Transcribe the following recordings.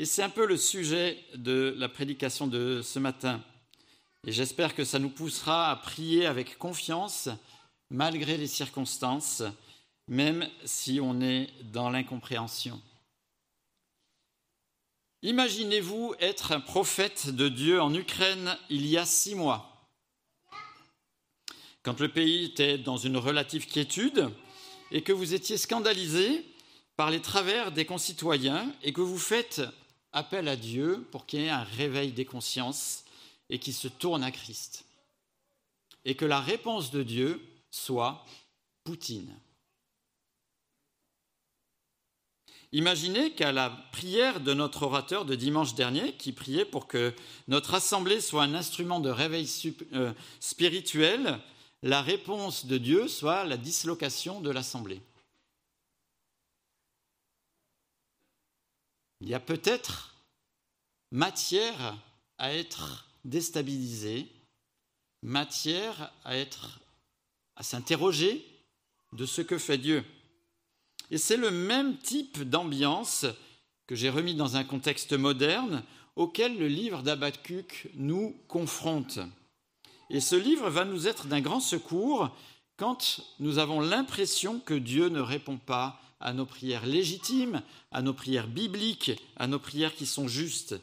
Et c'est un peu le sujet de la prédication de ce matin. Et j'espère que ça nous poussera à prier avec confiance, malgré les circonstances, même si on est dans l'incompréhension. Imaginez-vous être un prophète de Dieu en Ukraine il y a six mois, quand le pays était dans une relative quiétude et que vous étiez scandalisé par les travers des concitoyens et que vous faites appel à Dieu pour qu'il y ait un réveil des consciences et qu'il se tourne à Christ. Et que la réponse de Dieu soit Poutine. Imaginez qu'à la prière de notre orateur de dimanche dernier, qui priait pour que notre assemblée soit un instrument de réveil euh, spirituel, la réponse de Dieu soit la dislocation de l'assemblée. Il y a peut-être matière à être déstabilisé, matière à être à s'interroger de ce que fait Dieu. Et c'est le même type d'ambiance que j'ai remis dans un contexte moderne auquel le livre d'Abacuc nous confronte. Et ce livre va nous être d'un grand secours quand nous avons l'impression que Dieu ne répond pas à nos prières légitimes, à nos prières bibliques, à nos prières qui sont justes.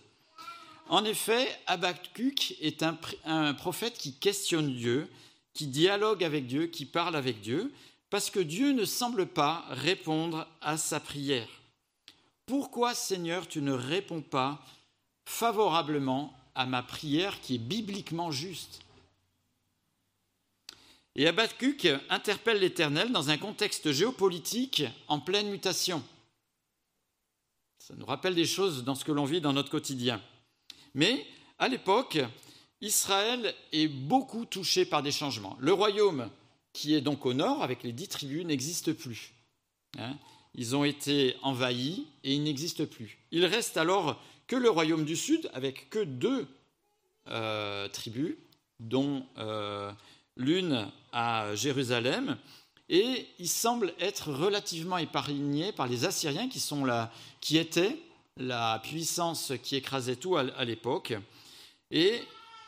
En effet, Habakkuk est un, un, prophète qui questionne Dieu, qui dialogue avec Dieu, qui parle avec Dieu, parce que Dieu ne semble pas répondre à sa prière. Pourquoi, Seigneur, tu ne réponds pas favorablement à ma prière qui est bibliquement juste? Et Habakkuk interpelle l'Éternel dans un contexte géopolitique en pleine mutation. Ça nous rappelle des choses dans ce que l'on vit dans notre quotidien. Mais à l'époque, Israël est beaucoup touché par des changements. Le royaume, qui est donc au nord avec les dix tribus, n'existe plus. Hein. ils ont été envahis et ils n'existent plus. Il reste alors que le royaume du sud avec que deux euh, tribus, dont euh, l'une à Jérusalem, et il semble être relativement épargné par les Assyriens qui, sont là, qui étaient la puissance qui écrasait tout à, l'époque, et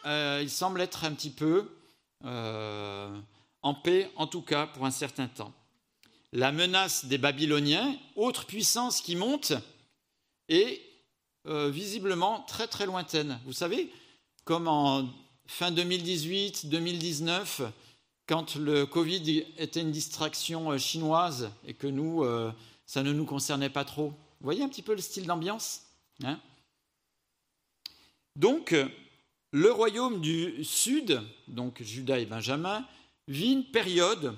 euh, il semble être un petit peu euh, en paix, en tout cas pour un certain temps. La menace des Babyloniens, autre puissance qui monte, est euh, visiblement très très lointaine. Vous savez, comme en fin 2018, 2019, quand le Covid était une distraction euh, chinoise et que nous, euh, ça ne nous concernait pas trop. Vous voyez un petit peu le style d'ambiance hein? Donc, le royaume du Sud, donc Judas et Benjamin, vit une période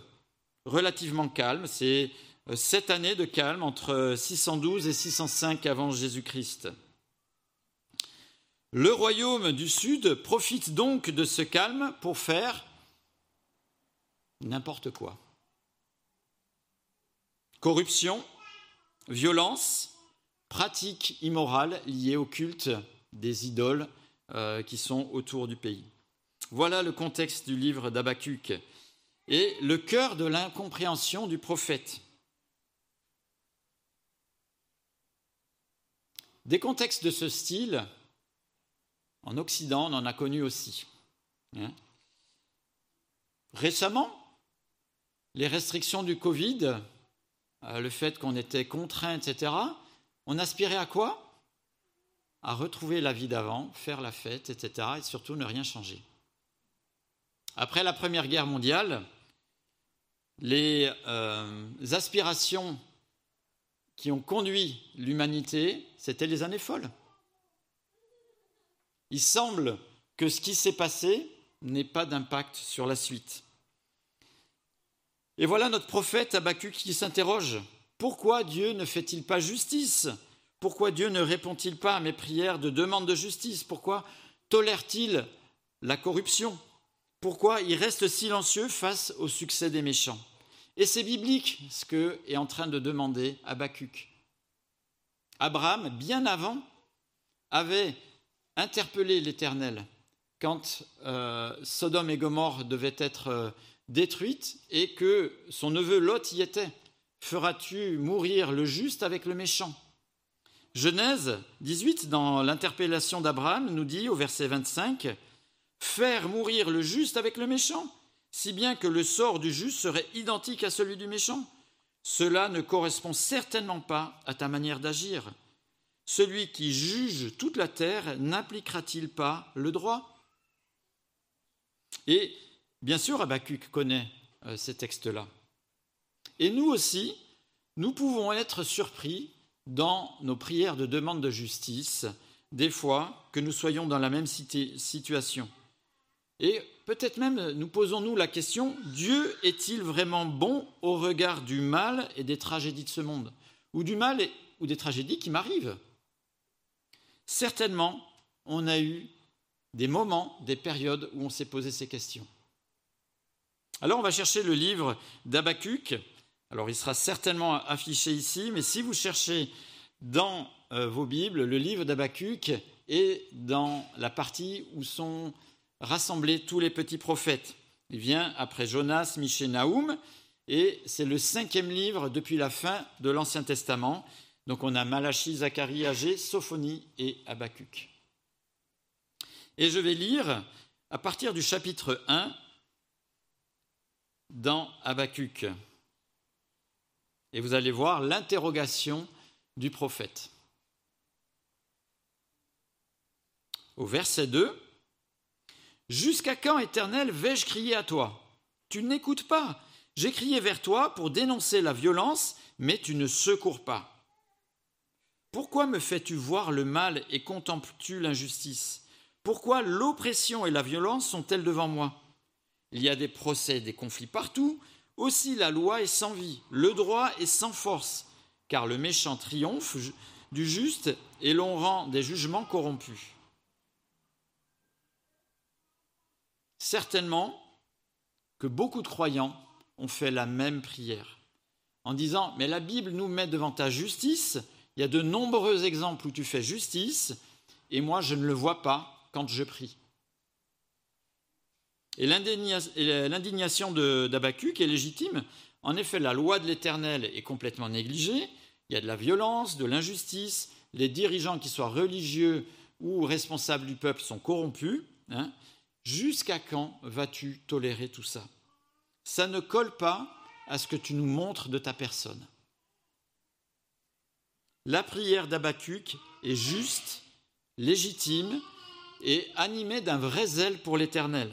relativement calme. C'est euh, sept années de calme entre 612 et 605 avant Jésus-Christ. Le royaume du Sud profite donc de ce calme pour faire n'importe quoi. Corruption, violence, pratiques immorales liées au culte des idoles euh, qui sont autour du pays. Voilà le contexte du livre d'Abacuc et le cœur de l'incompréhension du prophète. Des contextes de ce style, en Occident, on en a connu aussi. Hein. Récemment, les restrictions du Covid, euh, le fait qu'on était contraint, etc., on aspirait à quoi? À retrouver la vie d'avant, faire la fête, etc., et surtout ne rien changer. Après la Première Guerre mondiale, les euh, aspirations qui ont conduit l'humanité, c'était les années folles. Il semble que ce qui s'est passé n'ait pas d'impact sur la suite. Et voilà notre prophète Habakkuk qui s'interroge. Pourquoi Dieu ne fait-il pas justice? Pourquoi Dieu ne répond-il pas à mes prières de demande de justice? Pourquoi tolère-t-il la corruption? Pourquoi il reste silencieux face au succès des méchants? Et c'est biblique ce que est en train de demander Habakkuk. Abraham, bien avant, avait interpeller l'Éternel quand euh, Sodome et Gomorre devaient être euh, détruites et que son neveu Lot y était. Feras-tu mourir le juste avec le méchant? Genèse 18, dans l'interpellation d'Abraham, nous dit au verset 25, Faire mourir le juste avec le méchant, si bien que le sort du juste serait identique à celui du méchant. Cela ne correspond certainement pas à ta manière d'agir. Celui qui juge toute la terre n'appliquera-t-il pas le droit? Et bien sûr, Habakkuk connaît euh, ces textes-là. Et nous aussi, nous pouvons être surpris dans nos prières de demande de justice, des fois que nous soyons dans la même situation. Et peut-être même nous posons-nous la question, Dieu est-il vraiment bon au regard du mal et des tragédies de ce monde? Ou du mal ou des tragédies qui m'arrivent? Certainement, on a eu des moments, des périodes où on s'est posé ces questions. Alors on va chercher le livre d'Abacuc, alors il sera certainement affiché ici, mais si vous cherchez dans euh, vos Bibles le livre d'Abacuc et dans la partie où sont rassemblés tous les petits prophètes, il vient après Jonas, Michée, Naoum, et c'est le cinquième livre depuis la fin de l'Ancien Testament. Donc on a Malachie, Zacharie, Agé, Sophonie et Abacuc. Et je vais lire à partir du chapitre 1 dans Abacuc. Et vous allez voir l'interrogation du prophète. Au verset 2, Jusqu'à quand, Éternel, vais-je crier à toi? Tu n'écoutes pas. J'ai crié vers toi pour dénoncer la violence, mais tu ne secours pas. Pourquoi me fais-tu voir le mal et contemples-tu l'injustice? Pourquoi l'oppression et la violence sont-elles devant moi? Il y a des procès, des conflits partout, aussi la loi est sans vie, le droit est sans force, car le méchant triomphe du juste et l'on rend des jugements corrompus. Certainement que beaucoup de croyants ont fait la même prière, en disant, mais la Bible nous met devant ta justice, il y a de nombreux exemples où tu fais justice, et moi je ne le vois pas quand je prie. Et l'indignation d'Abacuc est légitime. En effet, la loi de l'Éternel est complètement négligée. Il y a de la violence, de l'injustice. Les dirigeants, qui soient religieux ou responsables du peuple, sont corrompus. Hein. Jusqu'à quand vas-tu tolérer tout ça? Ça ne colle pas à ce que tu nous montres de ta personne. La prière d'Abacuc est juste, légitime et animée d'un vrai zèle pour l'Éternel.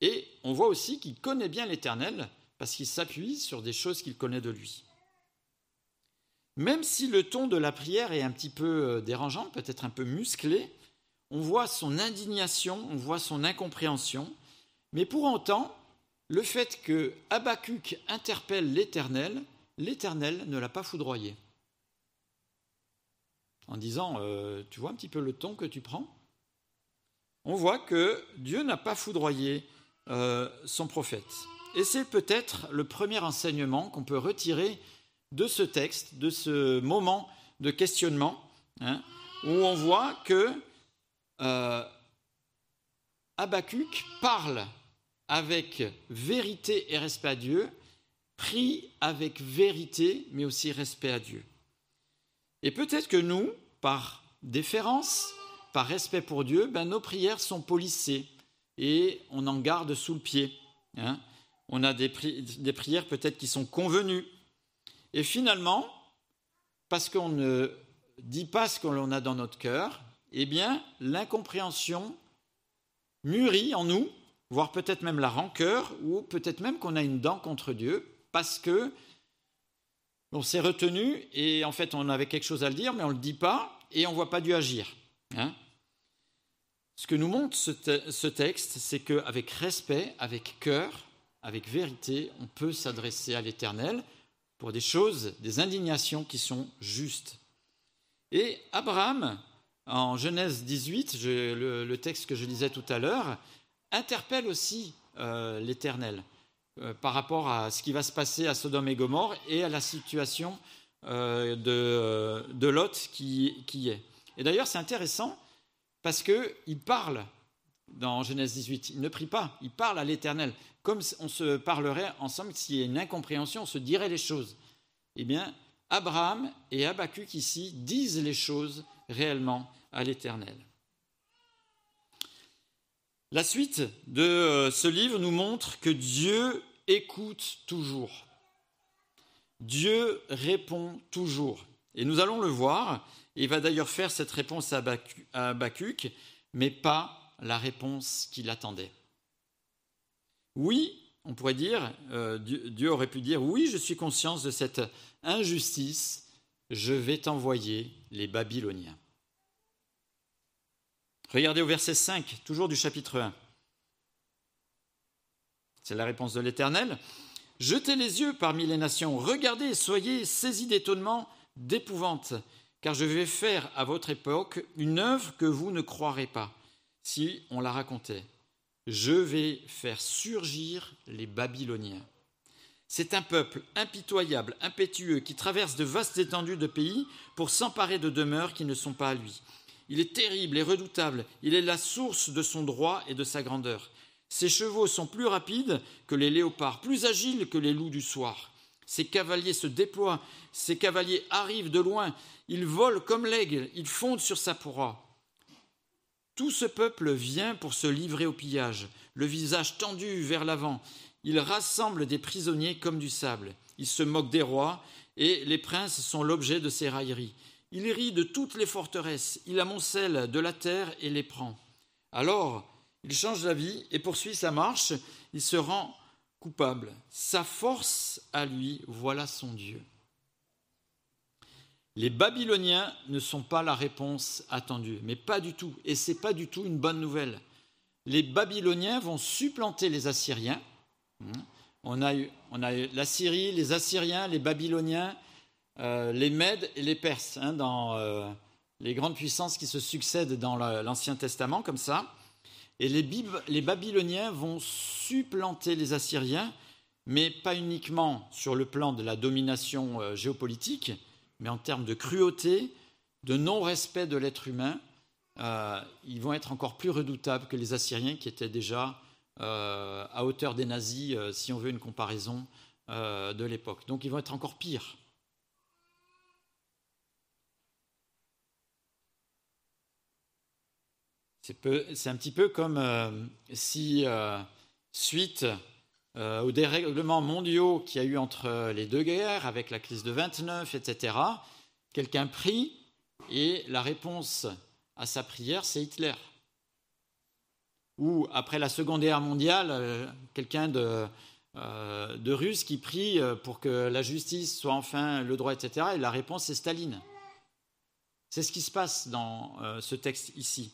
Et on voit aussi qu'il connaît bien l'Éternel parce qu'il s'appuie sur des choses qu'il connaît de lui. Même si le ton de la prière est un petit peu euh, dérangeant, peut-être un peu musclé, on voit son indignation, on voit son incompréhension, mais pour autant, le fait que Habacuc interpelle l'Éternel, l'Éternel ne l'a pas foudroyé. En disant, euh, tu vois un petit peu le ton que tu prends On voit que Dieu n'a pas foudroyé euh, son prophète. Et c'est peut-être le premier enseignement qu'on peut retirer de ce texte, de ce moment de questionnement, hein, où on voit que euh, parle avec vérité et respect à Dieu, prie avec vérité mais aussi respect à Dieu. Et peut-être que nous, par déférence, par respect pour Dieu, ben, nos prières sont polissées, et on en garde sous le pied. Hein. On a des, prières peut-être qui sont convenues. Et finalement, parce qu'on ne dit pas ce qu'on a dans notre cœur, eh bien, l'incompréhension mûrit en nous, voire peut-être même la rancœur, ou peut-être même qu'on a une dent contre Dieu, parce que on s'est retenu et en fait on avait quelque chose à le dire, mais on ne le dit pas et on ne voit pas Dieu agir. Hein. Ce que nous montre ce, texte, c'est qu'avec respect, avec cœur, avec vérité, on peut s'adresser à l'Éternel pour des choses, des indignations qui sont justes. Et Abraham, en Genèse 18, le, texte que je lisais tout à l'heure, interpelle aussi euh, l'Éternel par rapport à ce qui va se passer à Sodome et Gomorre et à la situation euh, de, Lot qui, est. Et d'ailleurs, c'est intéressant parce qu'il parle dans Genèse 18, il ne prie pas, il parle à l'Éternel, comme on se parlerait ensemble s'il y a une incompréhension, on se dirait les choses. Eh bien, Abraham et Habacuc ici disent les choses réellement à l'Éternel. La suite de euh, ce livre nous montre que Dieu écoute toujours. Dieu répond toujours. Et nous allons le voir. Il va d'ailleurs faire cette réponse à Habacuc, mais pas la réponse qu'il attendait. Oui, on pourrait dire, euh, Dieu, aurait pu dire, oui, je suis conscient de cette injustice, je vais t'envoyer les Babyloniens. Regardez au verset 5, toujours du chapitre 1. C'est la réponse de l'Éternel. Jetez les yeux parmi les nations, regardez, soyez saisis d'étonnement, d'épouvante, car je vais faire à votre époque une œuvre que vous ne croirez pas, si on la racontait. Je vais faire surgir les Babyloniens. C'est un peuple impitoyable, impétueux, qui traverse de vastes étendues de pays pour s'emparer de demeures qui ne sont pas à lui. Il est terrible et redoutable, il est la source de son droit et de sa grandeur. Ses chevaux sont plus rapides que les léopards, plus agiles que les loups du soir. Ses cavaliers se déploient, ses cavaliers arrivent de loin, ils volent comme l'aigle, ils fondent sur sa proie. Tout ce peuple vient pour se livrer au pillage, le visage tendu vers l'avant. Il rassemble des prisonniers comme du sable. Il se moque des rois, et les princes sont l'objet de ses railleries. Il rit de toutes les forteresses, il amoncelle de la terre et les prend. Alors, il change d'avis et poursuit sa marche, il se rend coupable. Sa force à lui, voilà son Dieu. Les Babyloniens ne sont pas la réponse attendue, mais pas du tout. Et ce n'est pas du tout une bonne nouvelle. Les Babyloniens vont supplanter les Assyriens. On a eu, on les Assyriens, les Babyloniens, euh, les Mèdes et les Perses, hein, dans euh, les grandes puissances qui se succèdent dans l'Ancien Testament, comme ça. Et les, Babyloniens vont supplanter les Assyriens, mais pas uniquement sur le plan de la domination euh, géopolitique, mais en termes de cruauté, de non-respect de l'être humain, ils vont être encore plus redoutables que les Assyriens qui étaient déjà à hauteur des nazis, si on veut une comparaison de l'époque. Donc ils vont être encore pires. C'est un petit peu comme euh, si, euh, suite euh, aux dérèglements mondiaux qu'il y a eu entre les deux guerres, avec la crise de 29, etc., quelqu'un prie et la réponse à sa prière, c'est Hitler. Ou après la Seconde Guerre mondiale, quelqu'un de, de russe qui prie pour que la justice soit enfin le droit, etc., et la réponse, c'est Staline. C'est ce qui se passe dans ce texte ici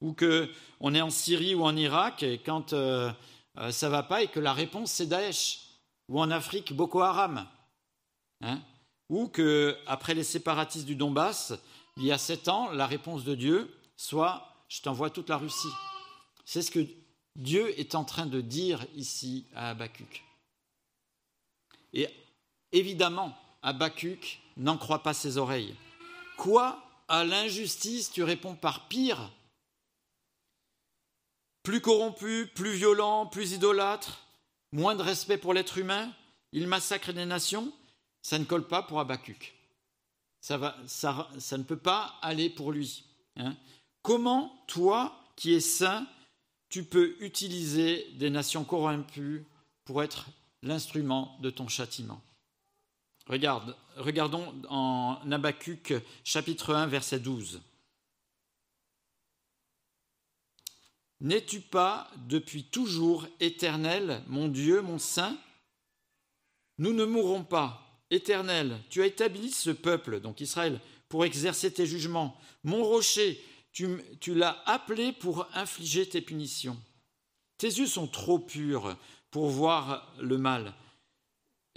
ou qu'on est en Syrie ou en Irak et quand euh, euh, ça ne va pas et que la réponse c'est Daesh, ou en Afrique Boko Haram, hein, ou que après les séparatistes du Donbass, il y a sept ans, la réponse de Dieu soit je t'envoie toute la Russie. C'est ce que Dieu est en train de dire ici à Habacuc. Et évidemment, Habacuc n'en croit pas ses oreilles. Quoi À l'injustice, tu réponds par pire plus corrompu, plus violent, plus idolâtre, moins de respect pour l'être humain, il massacre des nations, ça ne colle pas pour Habacuc. Ça, ne peut pas aller pour lui. Hein. Comment, toi, qui es saint, tu peux utiliser des nations corrompues pour être l'instrument de ton châtiment? Regarde, regardons en Habacuc chapitre 1 verset 12. N'es-tu pas depuis toujours éternel, mon Dieu, mon Saint? Nous ne mourrons pas. Éternel, tu as établi ce peuple, donc Israël, pour exercer tes jugements. Mon rocher, tu, l'as appelé pour infliger tes punitions. Tes yeux sont trop purs pour voir le mal,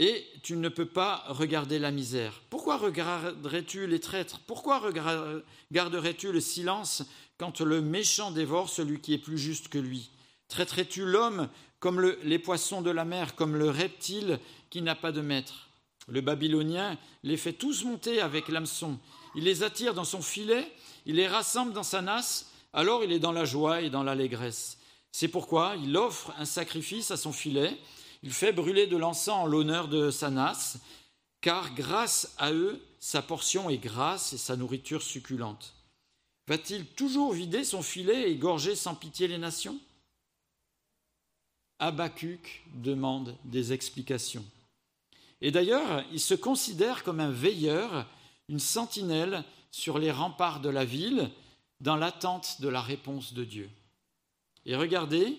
et tu ne peux pas regarder la misère. Pourquoi regarderais-tu les traîtres? Pourquoi regarderais-tu le silence quand le méchant dévore celui qui est plus juste que lui? Traiterais-tu l'homme comme les poissons de la mer, comme le reptile qui n'a pas de maître? Le Babylonien les fait tous monter avec l'hameçon. Il les attire dans son filet, il les rassemble dans sa nasse, alors il est dans la joie et dans l'allégresse. C'est pourquoi il offre un sacrifice à son filet, il fait brûler de l'encens en l'honneur de sa nasse, car grâce à eux, sa portion est grasse et sa nourriture succulente. Va-t-il toujours vider son filet et égorger sans pitié les nations? Habacuc demande des explications. Et d'ailleurs, il se considère comme un veilleur, une sentinelle sur les remparts de la ville, dans l'attente de la réponse de Dieu. Et regardez,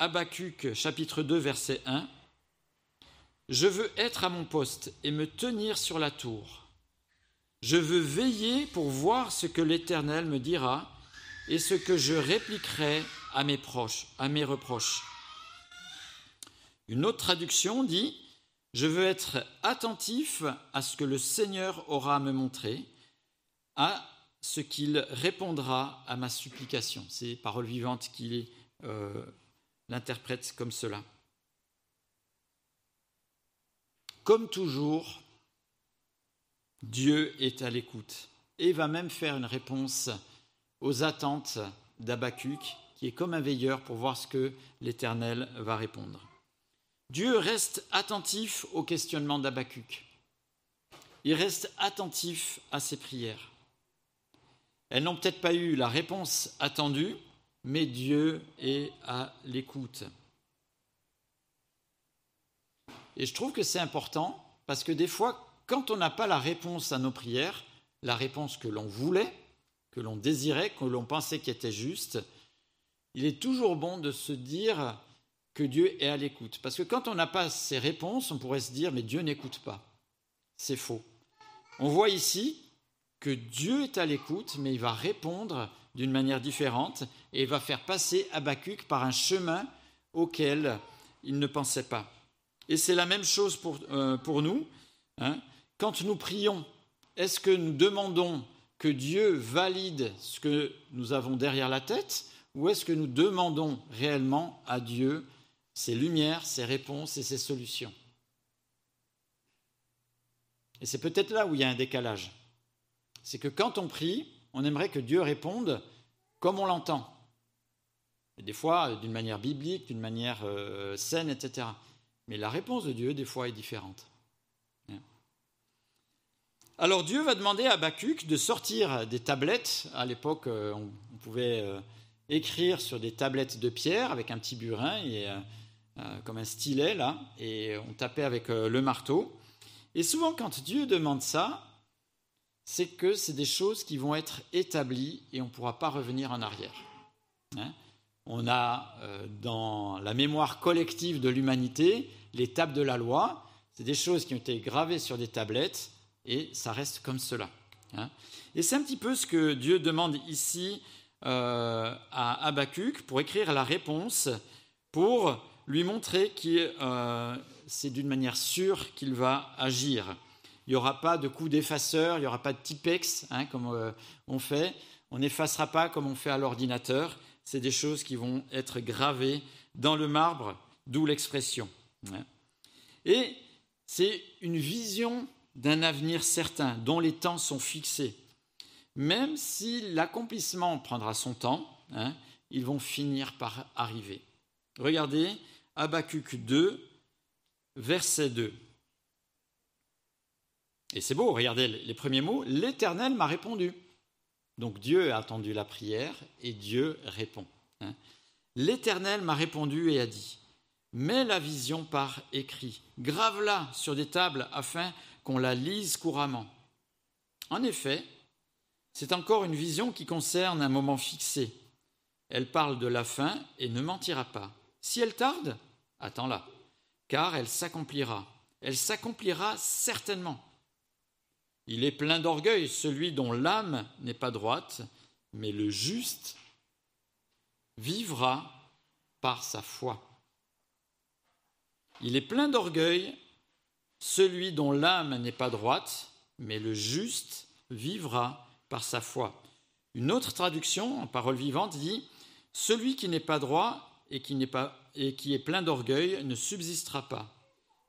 Habacuc chapitre 2 verset 1, Je veux être à mon poste et me tenir sur la tour. Je veux veiller pour voir ce que l'Éternel me dira et ce que je répliquerai à mes proches, à mes reproches. Une autre traduction dit Je veux être attentif à ce que le Seigneur aura à me montrer, à ce qu'il répondra à ma supplication. C'est parole vivante qu'il euh, l'interprète comme cela. Comme toujours, Dieu est à l'écoute et va même faire une réponse aux attentes d'Abacuc, qui est comme un veilleur pour voir ce que l'Éternel va répondre. Dieu reste attentif au questionnement d'Abacuc. Il reste attentif à ses prières. Elles n'ont peut-être pas eu la réponse attendue, mais Dieu est à l'écoute. Et je trouve que c'est important parce que des fois, quand on n'a pas la réponse à nos prières, la réponse que l'on voulait, que l'on désirait, que l'on pensait qui était juste, il est toujours bon de se dire que Dieu est à l'écoute. Parce que quand on n'a pas ces réponses, on pourrait se dire, mais Dieu n'écoute pas. C'est faux. On voit ici que Dieu est à l'écoute, mais il va répondre d'une manière différente et va faire passer Habacuc par un chemin auquel il ne pensait pas. Et c'est la même chose pour, euh, nous. Hein. Quand nous prions, est-ce que nous demandons que Dieu valide ce que nous avons derrière la tête ou est-ce que nous demandons réellement à Dieu ses lumières, ses réponses et ses solutions? Et c'est peut-être là où il y a un décalage. C'est que quand on prie, on aimerait que Dieu réponde comme on l'entend. des fois, d'une manière biblique, d'une manière euh, saine, etc. Mais la réponse de Dieu, des fois, est différente. Alors Dieu va demander à Habacuc de sortir des tablettes. À l'époque, euh, on pouvait euh, écrire sur des tablettes de pierre avec un petit burin, et, comme un stylet là, et on tapait avec le marteau. Et souvent, quand Dieu demande ça, c'est que c'est des choses qui vont être établies et on ne pourra pas revenir en arrière. Hein. on a dans la mémoire collective de l'humanité les tables de la loi. C'est des choses qui ont été gravées sur des tablettes et ça reste comme cela. Hein. Et c'est un petit peu ce que Dieu demande ici euh, à Habacuc pour écrire la réponse, pour lui montrer que euh, c'est d'une manière sûre qu'il va agir. Il n'y aura pas de coup d'effaceur, il n'y aura pas de typex hein, comme euh, on fait. On n'effacera pas comme on fait à l'ordinateur. C'est des choses qui vont être gravées dans le marbre, d'où l'expression. Hein. Et c'est une vision d'un avenir certain, dont les temps sont fixés. Même si l'accomplissement prendra son temps, hein, ils vont finir par arriver. Regardez Habacuc 2, verset 2. Et c'est beau, regardez les premiers mots. L'Éternel m'a répondu. Donc Dieu a attendu la prière et Dieu répond. Hein. L'Éternel m'a répondu et a dit, mets la vision par écrit, grave-la sur des tables afin qu'on la lise couramment. En effet, c'est encore une vision qui concerne un moment fixé. Elle parle de la fin et ne mentira pas. Si elle tarde, attends-la, car elle s'accomplira. Elle s'accomplira certainement. Il est plein d'orgueil celui dont l'âme n'est pas droite, mais le juste vivra par sa foi. Il est plein d'orgueil celui dont l'âme n'est pas droite, mais le juste vivra par sa foi. Une autre traduction, en parole vivante, dit Celui qui n'est pas droit et qui, et qui est plein d'orgueil ne subsistera pas,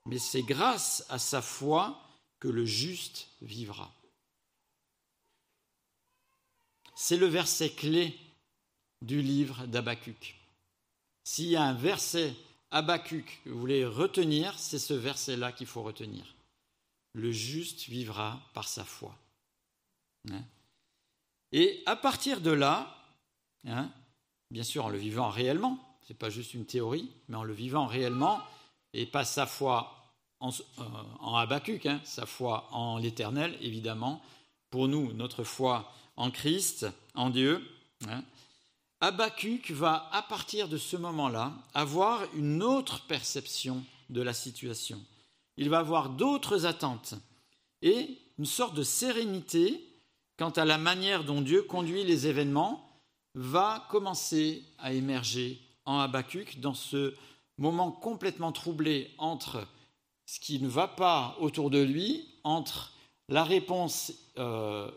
mais c'est grâce à sa foi que le juste vivra. C'est le verset clé du livre d'Abacuc. S'il y a un verset Habacuc, vous voulez retenir, c'est ce verset-là qu'il faut retenir. le juste vivra par sa foi. Hein? Et à partir de là, hein, bien sûr en le vivant réellement, ce n'est pas juste une théorie, mais en le vivant réellement, et pas sa foi en, euh, hein, sa foi en l'éternel, évidemment, pour nous, notre foi en Christ, en Dieu. Hein, va, à partir de ce moment-là, avoir une autre perception de la situation. Il va avoir d'autres attentes et une sorte de sérénité quant à la manière dont Dieu conduit les événements va commencer à émerger en Habakkuk dans ce moment complètement troublé entre ce qui ne va pas autour de lui, entre la réponse euh,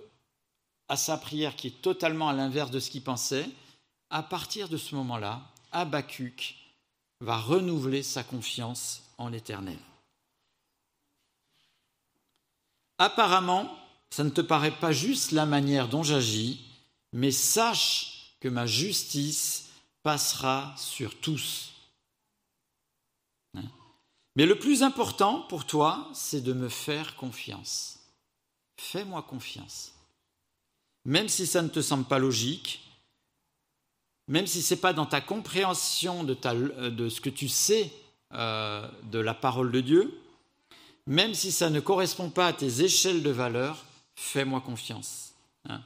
à sa prière qui est totalement à l'inverse de ce qu'il pensait, à partir de ce moment-là, Habakkuk va renouveler sa confiance en l'Éternel. Apparemment, ça ne te paraît pas juste la manière dont j'agis, mais sache que ma justice passera sur tous. Mais le plus important pour toi, c'est de me faire confiance. Fais-moi confiance. Même si ça ne te semble pas logique, même si ce n'est pas dans ta compréhension de, de, ce que tu sais euh, de la parole de Dieu, même si ça ne correspond pas à tes échelles de valeur, fais-moi confiance. Hein.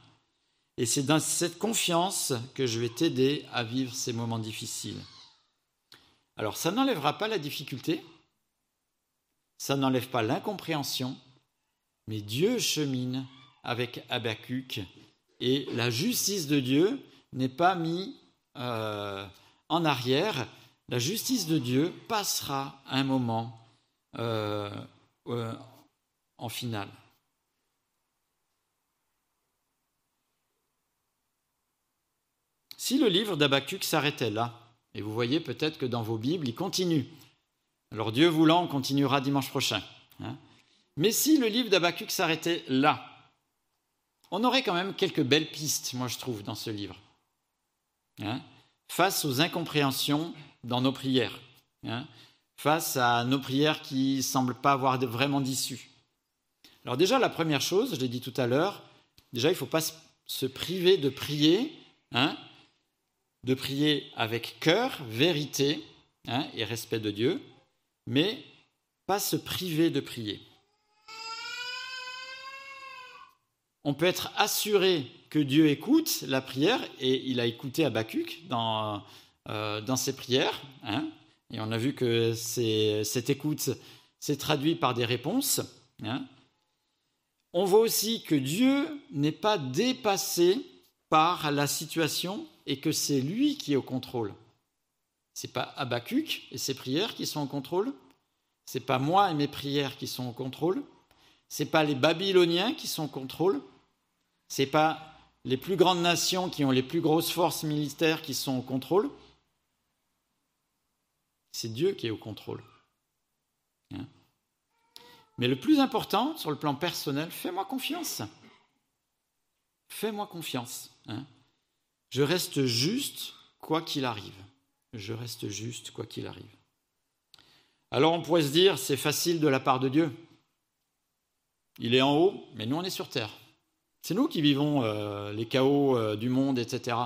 Et c'est dans cette confiance que je vais t'aider à vivre ces moments difficiles. Alors ça n'enlèvera pas la difficulté, ça n'enlève pas l'incompréhension, mais Dieu chemine avec Habakkuk et la justice de Dieu n'est pas mise euh, en arrière. La justice de Dieu passera un moment euh, euh, en finale. Si le livre d'Abacuc s'arrêtait là, et vous voyez peut-être que dans vos Bibles, il continue. Alors Dieu voulant, on continuera dimanche prochain. Hein. Mais si le livre d'Abacuc s'arrêtait là, on aurait quand même quelques belles pistes, moi je trouve, dans ce livre. Hein, face aux incompréhensions dans nos prières. Hein, face à nos prières qui ne semblent pas avoir vraiment d'issue. Alors déjà, la première chose, je l'ai dit tout à l'heure, déjà, il ne faut pas se priver de prier, de prier avec cœur, vérité et respect de Dieu, mais pas se priver de prier. On peut être assuré que Dieu écoute la prière, et il a écouté Habakkuk dans, euh, dans ses prières, hein, et on a vu que cette écoute s'est traduite par des réponses. Hein. On voit aussi que Dieu n'est pas dépassé par la situation et que c'est lui qui est au contrôle. Ce n'est pas Habakkuk et ses prières qui sont au contrôle? Ce n'est pas moi et mes prières qui sont au contrôle? Ce n'est pas les Babyloniens qui sont au contrôle? Ce n'est pas les plus grandes nations qui ont les plus grosses forces militaires qui sont au contrôle? C'est Dieu qui est au contrôle. Hein? Mais le plus important, sur le plan personnel, fais-moi confiance. Fais-moi confiance. Hein. Je reste juste quoi qu'il arrive. Je reste juste quoi qu'il arrive. Alors on pourrait se dire, c'est facile de la part de Dieu. Il est en haut, mais nous on est sur terre. C'est nous qui vivons euh, les chaos euh, du monde, etc.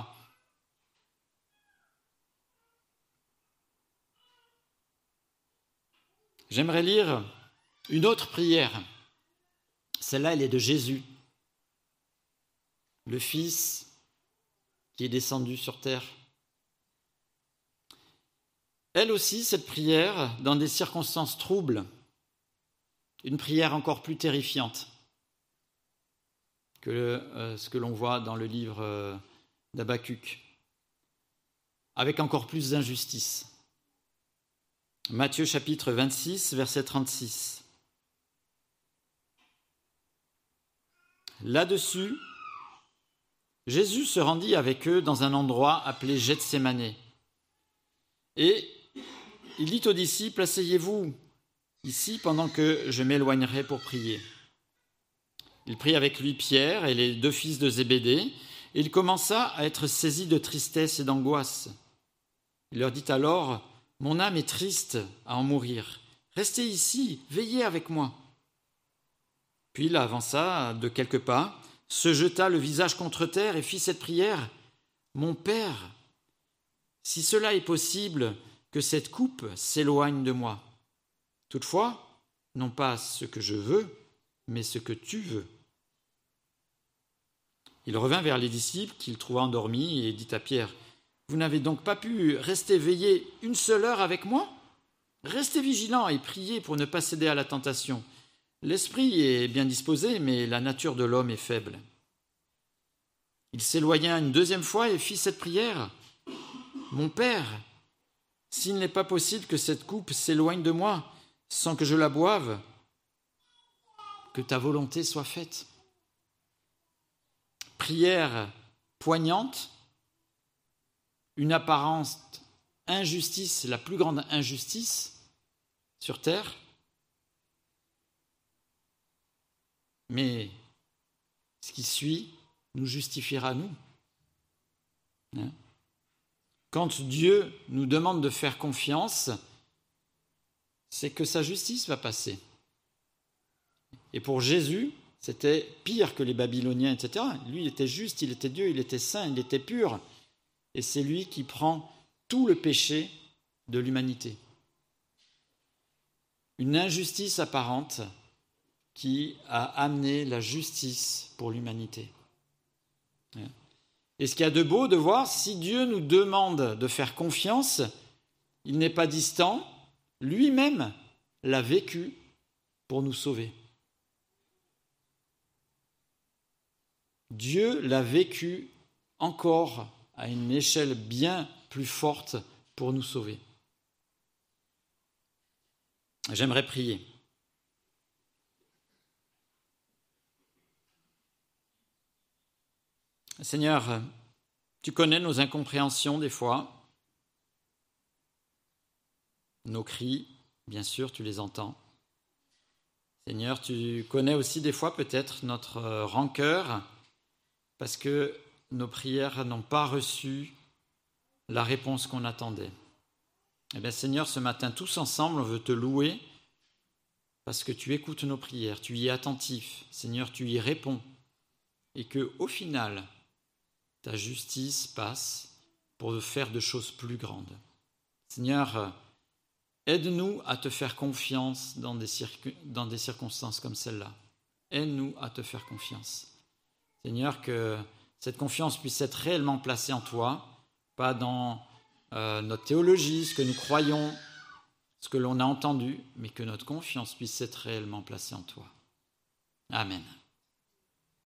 J'aimerais lire une autre prière. Celle-là, elle est de Jésus, le Fils qui est descendu sur terre. Elle aussi, cette prière, dans des circonstances troubles, une prière encore plus terrifiante que euh, ce que l'on voit dans le livre euh, d'Abacuc, avec encore plus d'injustice. Matthieu chapitre 26, verset 36. Là-dessus, Jésus se rendit avec eux dans un endroit appelé Gethsemane. Et il dit aux disciples, Asseyez-vous ici pendant que je m'éloignerai pour prier. Il prit avec lui Pierre et les deux fils de Zébédée, et il commença à être saisi de tristesse et d'angoisse. Il leur dit alors, mon âme est triste à en mourir. Restez ici, veillez avec moi. Puis il avança de quelques pas, se jeta le visage contre terre et fit cette prière. Mon Père, si cela est possible, que cette coupe s'éloigne de moi. Toutefois, non pas ce que je veux, mais ce que tu veux. Il revint vers les disciples qu'il trouva endormis et dit à Pierre, Vous n'avez donc pas pu rester veillé une seule heure avec moi? Restez vigilants et priez pour ne pas céder à la tentation. L'esprit est bien disposé, mais la nature de l'homme est faible. Il s'éloigna une deuxième fois et fit cette prière. Mon Père, s'il n'est pas possible que cette coupe s'éloigne de moi sans que je la boive, que ta volonté soit faite. Prière poignante, une apparence injustice, la plus grande injustice sur terre, mais ce qui suit nous justifiera nous. Hein? Quand Dieu nous demande de faire confiance, c'est que sa justice va passer. Et pour Jésus, c'était pire que les Babyloniens, etc. Lui, il était juste, il était Dieu, il était saint, il était pur. Et c'est lui qui prend tout le péché de l'humanité. Une injustice apparente qui a amené la justice pour l'humanité. Et ce qu'il y a de beau de voir, si Dieu nous demande de faire confiance, il n'est pas distant, lui-même l'a vécu pour nous sauver. Dieu l'a vécu encore à une échelle bien plus forte pour nous sauver. J'aimerais prier. Seigneur, tu connais nos incompréhensions des fois, nos cris, bien sûr, tu les entends. Seigneur, tu connais aussi des fois peut-être notre rancœur parce que nos prières n'ont pas reçu la réponse qu'on attendait. Eh bien Seigneur, ce matin, tous ensemble, on veut te louer parce que tu écoutes nos prières, tu y es attentif, Seigneur, tu y réponds, et que au final, ta justice passe pour faire de choses plus grandes. Seigneur, aide-nous à te faire confiance dans des, circonstances comme celle-là. Aide-nous à te faire confiance. Seigneur, que cette confiance puisse être réellement placée en toi, pas dans euh, notre théologie, ce que nous croyons, ce que l'on a entendu, mais que notre confiance puisse être réellement placée en toi. Amen.